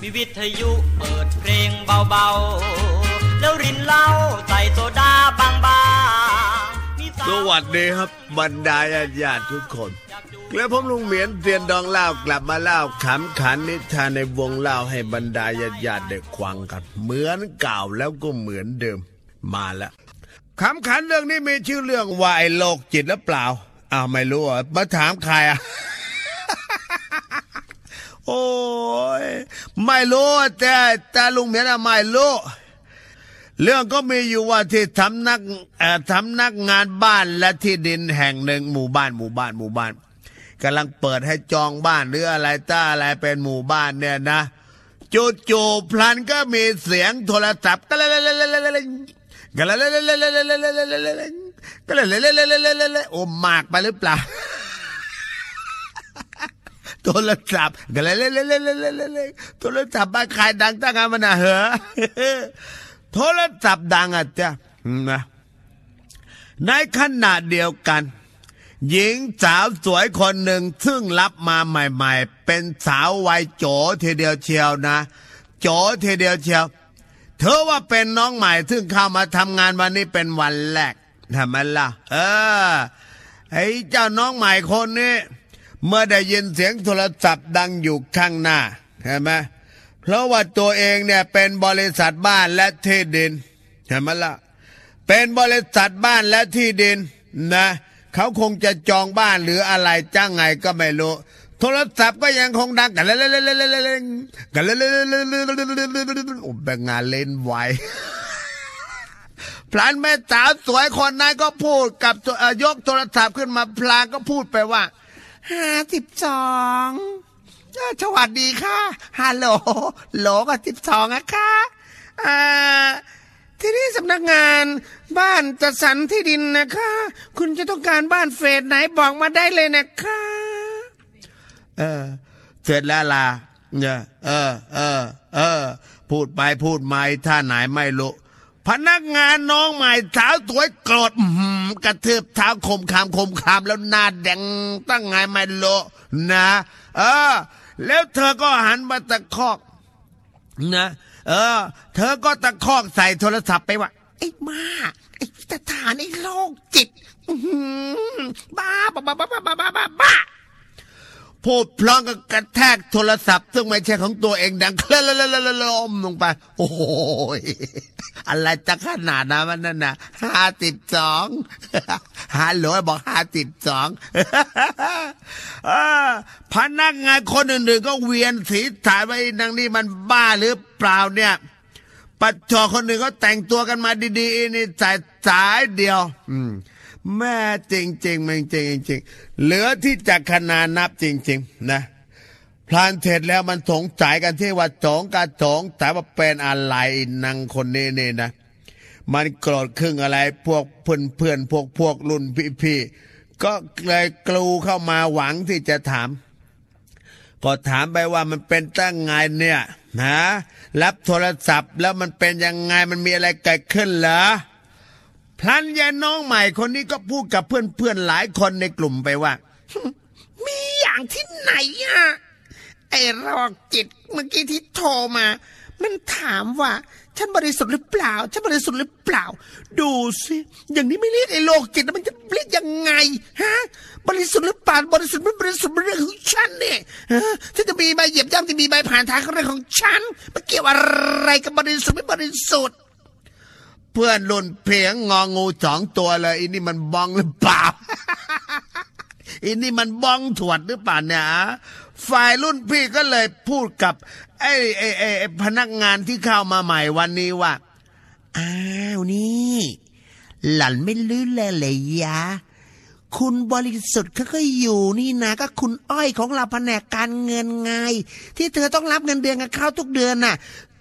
มีวิทยุเปิดเพลงเบาๆ แล้วรินเหล้าใส่โซดาบางๆมีสวัสดีครับบรรดาญาติญาติทุกคนและผมลุงเหมียนเตียนดองเล่ากลับมาเล่าขำขันนิทานในวงเล่าให้บรรดาญาติญาติได้ฟังกันเหมือนเก่าแล้วก็เหมือนเดิมมาแล้วขำขันเรื่องนี้มีชื่อเรื่องว่าไอ้โลกจิตหรือเปล่าอ้าวไม่รู้อะมาถามใครอะ ยไม่รู้แต่แต่ลุงเหมียนะไม่รู้เรื่องก็มีอยู่ว่าที่ทำนักทำนักงานบ้านและที่ดินแห่งหนึ่งหมู่บ้านหมู่บ้านหมู่บ้านกำลังเปิดให้จองบ้านหรืออะไรต้าอะไรเป็นหมู่บ้านเนี่ยนะจู่ๆพลันก็มีเสียงโทรศัพท์ก็เลยก็เลยก็เลยโอ้มากไปหรือเปล่า โทรศัพท์ก็เลยโทรศัพท์บ้านใครดังตั้งมันอะเหรอโทรศัพท์ดังอะจ้ะนะในขณะเดียวกัน หญิงสาวสวยคนหนึ่งซึ่งรับมาใหม่ ๆ เป็นสาววัยโจทีเดียวเชียวนะ โจทีเดียวเชียว เธอว่าเป็นน้องใหม่ซึ่งเข้ามาทำงานวันนี้เป็นวันแรกทำไมล่ะ เออไอ้เจ้าน้องใหม่คนนี้ เมื่อได้ยินเสียงโทรศัพท์ดังอยู่ข้างหน้าเห็นไหมเพราะว่าตัวเองเนี่ยเป็นบริษัทบ้านและที่ดินเห็นไหมล่ะเป็นบริษัทบ้านและที่ดินนะเขาคงจะจองบ้านหรืออะไรจ้างไงก็ไม่รู้โทรศัพท์ก็ยังคงดังกันเล่นๆกันเล่นๆโอ้เป็นงานเล่นไวพลานแม่สาวสวยคนนั้นก็พูดกับยกโทรศัพท์ขึ้นมาพลานก็พูดไปว่า ห้าสิบสองสวัสดีค่ะฮัลโหลโหลก็สิบสองอะค่ะอ่าที่นี่สำนักงานบ้านจัดสรรที่ดินนะคะ คุณจะต้องการบ้านเฟสไหนบอกมาได้เลยนะคะ เออเสร็จแล้วล่ะเนี่ยเออเออเออพูดไปพูดมาท่าไหนไม่รู้ พนักงานน้องใหม่สาวสวยกรดกระเทือบเท้าคมคามคมคามแล้วหน้าแดงตั้งไงไม่โลนะ เออ แล้วเธอก็หันมาตะคอก นะ เออ เธอก็ตะคอกใส่โทรศัพท์ไปว่าไอ้มาไอ้สถานไอ้โรคจิตบ้าบ้าบ้าบ้าบ้าบ้าบ้า พูดพร้อมกับกระแทกโทรศัพท์ ซึ่งไม่ใช่ของตัวเองดังเคลื่นล้มลงไป โอ้โหอะไรจะขนาดนั้นนั่นนะห้าสิบสองฮัลโหลบอกห้าสิบสองพนักงานคนอื่นๆก็เวียนสีถ่ายไว้นางนี่มันบ้าหรือเปล่าเนี่ยปัจจอคนหนึ่งก็แต่งตัวกันมาดีๆนี่สายสายเดียว อืม แม่จริงจริงมึงจริงจริงเหลือที่จะขนานับจริง ๆ นะพลานเสร็จแล้วมันสงสัยกันที่ว่าจองกาจองแต่ว่าเป็นอะไรนางคนนี้นี่นะ มันโกรธครึ่งอะไรพวกเพื่อนเพื่อนพวกพวกรุ่นพี่ๆก็เลยกลูเข้ามาหวังที่จะถาม ก็ถามไปว่ามันเป็นตั้งไงเนี่ยนะรับโทรศัพท์แล้วมันเป็นยังไงมันมีอะไรเกิดขึ้นเหรอ พลันยาน้องใหม่คนนี้ก็พูดกับเพื่อนๆหลายคนในกลุ่มไปว่า มีอย่างที่ไหนอะไอ้รอกจิตเมื่อกี้ที่โทรมา มันถามว่าฉันบริสุทธิ์หรือเปล่า ฉันบริสุทธิ์หรือเปล่า ดูสิอย่างนี้ไม่เรียกไอ้โรคจิตมันจะเรียกยังไงฮะบริสุทธิ์หรือเปล่าบริสุทธิ์ไม่บริสุทธิ์เป็นเรื่องของฉันเนี่ยฉันจะมีใบเหยียบย่ำจะมีใบผ่านทางเรื่องของฉันมันเกี่ยวอะไรกับบริสุทธิ์ไม่บริสุทธิ์ เพื่อนรุ่นเพียงงองูสองตัวเลยอันนี้มันบองหรือเปล่าอันนี้มันบองถวดหรือเปล่าเนี่ยฝ่ายรุ่นพี่ก็เลยพูดกับไอ้ไอ้ไอ้พนักงานที่เข้ามาใหม่วันนี้ว่าอ้าวนี่ หล่อนไม่รู้อเลยเลยยะคุณบริสุทธิ์เขาก็อยู่นี่นะก็คุณอ้อยของเราแผนกการเงินไง ที่เธอต้องรับเงินเดือนกับเขาทุกเดือนน่ะ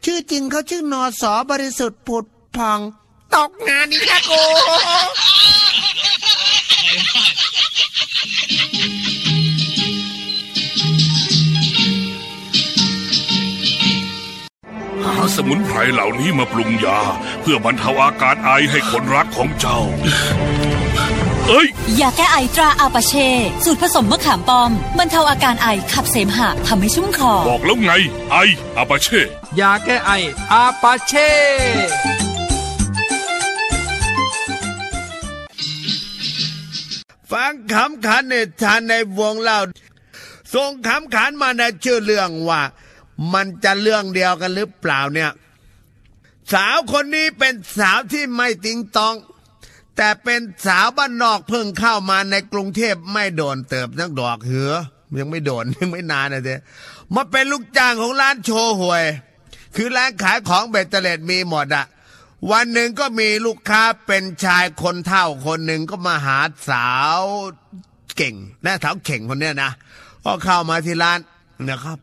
ชื่อจริงเขาชื่อนอสอบริสุทธิ์ผุด พอง ตกงานนี่ค่ะกูหาสมุนไพรเหล่านี้มาปรุงยา เพื่อบรรเทาอาการไอให้คนรักของเจ้า เอ้ย ยาแก้ไอตราอาปาเช่ สูตรผสมมะขามป้อมบรรเทาอาการไอขับเสมหะทำให้ชุ่มคอ บอกแล้วไง ไออาปาเช่ ยาแก้ไออาปาเช่ ฟังคำขันในทานในวงเล่าส่งคำขันมาในชื่อเรื่องว่า มันจะเรื่องเดียวกันหรือเปล่าเนี่ย สาวคนนี้เป็นสาวที่ไม่ติงตอง แต่เป็นสาวบ้านนอกเพิ่งเข้ามาในกรุงเทพไม่โดนเติบนักดอกเหือยังไม่โดนยังไม่นานนะเจ๊มาเป็นลูกจ้างของร้านโชว์หวย คือร้านขายของเบตเตอร์เลดมีหมดอะ วันหนึ่งก็มีลูกค้าเป็นชายคนเท่าคนหนึ่งก็มาหาสาวเก่งแนะสาวเข่งคนเนี้ยนะก็เข้ามาที่ร้านนะครับ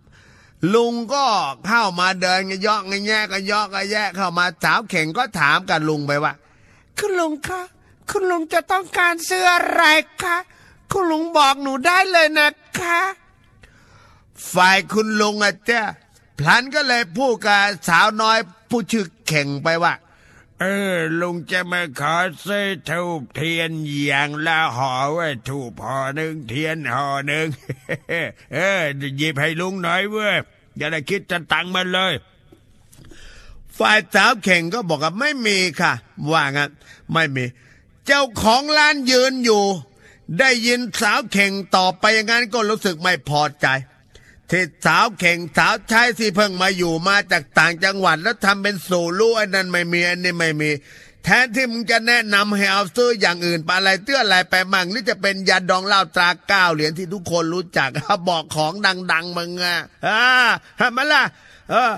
ลุงก็เข้ามาเดินกระยอกกระแยกกระยอกกระแยะเข้ามาสาวเข่งก็ถามกับลุงไปว่า คุณลุงคะคุณลุงจะต้องการเสื้ออะไรคะคุณลุงบอกหนูได้เลยนะคะ ฝ่ายคุณลุงอะเจ้าพลันก็เลยพูดกับสาวน้อยผู้ชื่อเข่งไปว่า เออ ลุงจะมาขอซื้อทูบเทียนอย่างละห่อไว้ทูบห่อหนึ่งเทียนห่อหนึ่งเออหยิบให้ลุงหน่อยเว้ยอย่าได้คิดจะตังมันเลย ฝ่ายสาวเข่งก็บอกว่าไม่มีค่ะ ว่างั้นไม่มี เจ้าของร้านยืนอยู่ ได้ยินสาวเข่งต่อไปอย่างนั้นก็รู้สึกไม่พอใจ ที่สาวเข่งสาวใช้ที่เพิ่งมาอยู่มาจากต่างจังหวัดแล้วทำเป็นสู่รู้อ้นั่นไม่มีอันนี้ไม่มี แทนที่มึงจะแนะนำให้เอาซื้ออย่างอื่นไปอะไรเตื้ออะไรไปมั่งนี่จะเป็นยาดองเหล้าตราเก้าเหรียญที่ทุกคนรู้จักบอกของดัง ๆมึงอะอ่าทำไมล่ะ เออ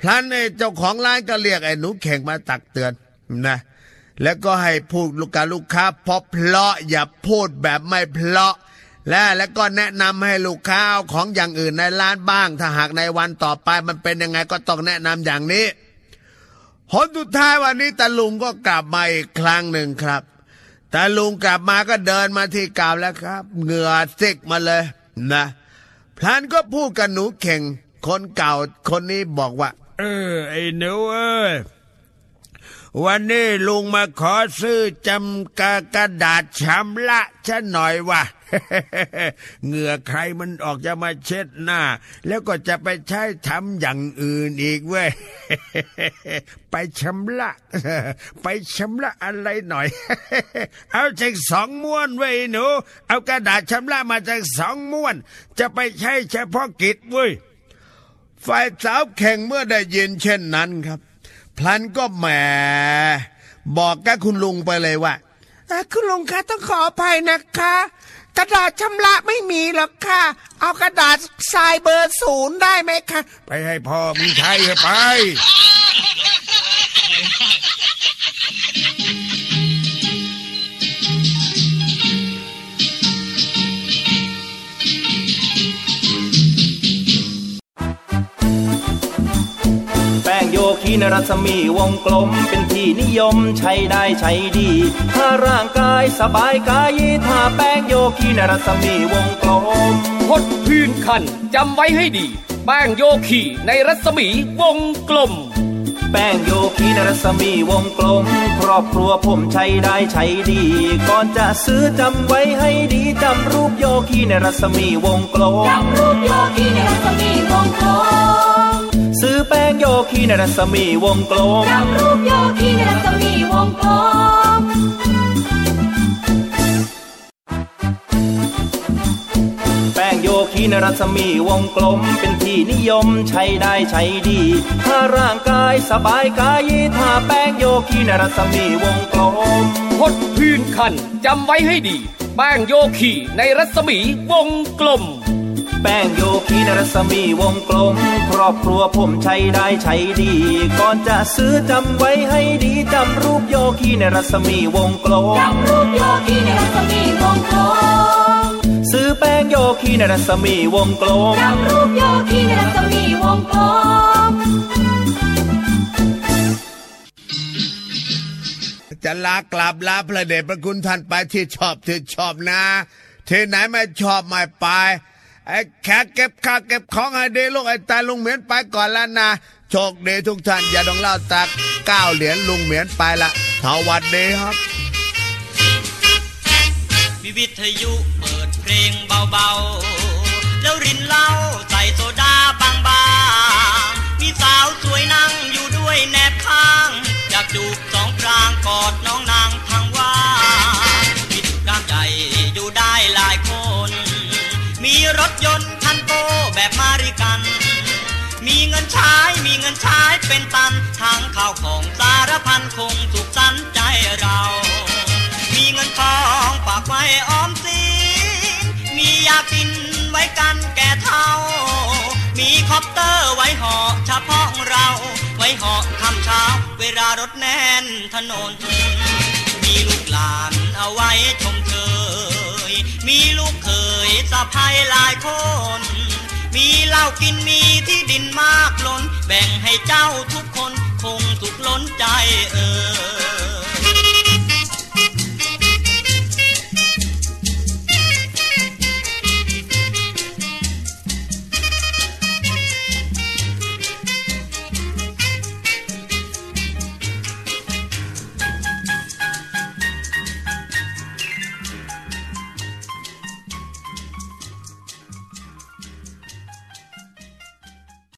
พลันไอ้เจ้าของร้านก็เรียกไอ้หนูเข่งมาตักเตือนนะแล้วก็ให้พูดลูกกาลูกค้าเพราะเพลาะอย่าพูดแบบไม่เพลาะ และแล้วก็แนะนำให้ลูกค้าเอาของอย่างอื่นในร้านบ้าง ถ้าหากในวันต่อไปมันเป็นยังไงก็ต้องแนะนำอย่างนี้ผลสุดท้ายวันนี้ตาลุงก็กลับมาอีกครั้งหนึ่งครับตาลุงกลับมาก็เดินมาที่เก่าแล้วครับ เหงื่อซิกมาเลยนะพลันก็พูดกับหนูเข่ง คนเก่าคนนี้บอกว่า เออไอ้หนูเอ้ย วันนี้ลุงมาขอซื้อจำกากระดาษชำระฉันหน่อยว่ะเหงื่อใครมันออกจะมาเช็ดหน้า แล้วก็จะไปใช้ทำอย่างอื่นอีกเว้ย ไปชำระไปชำระอะไรหน่อย เอาจากสองม้วนไว้ยหนู เอากระดาษชำระมาจากสองม้วน จะไปใช้เฉพาะกิจเว้ย ฝ่ายสาวแข่งเมื่อได้ยินเช่นนั้นครับ พลันก็แหมบอกกับคุณลุงไปเลยว่าเอ่อคุณลุงคะต้องขออภัยนะคะ กระดาษชำระไม่มีหรอกค่ะ เอากระดาษทรายเบอร์ศูนย์ได้ไหมคะ ไปให้พ่อมึงใช้เถอะไป รัศมีวงกลมเป็นที่นิยมใช้ได้ใช้ดี ถ้าร่างกายสบายกายถ้าแป้งโยคีนรัศมีวงกลมพดพื้นคันจำไว้ให้ดี แป้งโยคีในรัศมีวงกลมแป้งโยคีนรัศมีวงกลม ครอบครัวผมใช้ได้ใช้ดี ก่อนจะซื้อจำไว้ให้ดีจำรูปโยคีในรัศมีวงกลมจำรูปโยคีในรัศมีวงกลม ซื้อแป้งโยคีในรัศมีวงกลมจำรูปโยคีในรัศมีวงกลม แป้งโยคีนรัศมีวงกลม เป็นที่นิยมใช้ได้ใช้ดี ถ้าร่างกายสบายกายถ้าแป้งโยคีนรัศมีวงกลมพดพื้นคันจำไว้ให้ดี แป้งโยคีในรัศมีวงกลม แป้งโยคีนรัศมีวงกลม ครอบครัวผมใช้ได้ใช้ดี ก่อนจะซื้อจำไว้ให้ดีจำรูปโยคีในรัศมีวงกลมจำรูปโยคีในรัศมีวงกลม ซื้อแป้งโยคีในรัศมีวงกลมจำรูปโยคีในรัศมีวงกลมจะลากลับลาพระเดชพระคุณท่านไปที่ชอบที่ชอบนะ ที่ไหนไม่ชอบไม่ไป ไอ้แขกเก็บข้าเก็บของให้เดลูกไอ้ตายลุงเหมียนไปก่อนแล้วนะโชคดีทุกท่านอย่าดองเล่าตักเก้าเหรียญลุงเหมียนไปละสวัสดีครับมีวิทยุเปิดเพลงเบาๆ แล้วรินเหล้าใส่โซดาบางๆ มีสาวสวยนั่งอยู่ด้วยแนบข้าง อยากจูบสองพรางกอดน้องนางทางว่ามีทุกน้ำใจอยู่ได้หลายคน รถยนต์คันโตแบบมาริกัน มีเงินใช้มีเงินใช้เป็นตันทั้งข้าวของสารพันคงสุขสันใจเรา มีเงินทองฝากไว้ออมสินมียากินไว้กันแก่เท่า มีคอปเตอร์ไว้หอเฉพาะเรา ไว้หอคำเช้า เวลารถแน่นถนน มีลูกหลานเอาไว้ชมเชย มีลูกเขยสะพายหลายคน มีเหล้ากินมีที่ดินมากล้น แบ่งให้เจ้าทุกคนคงสุขล้นใจเออ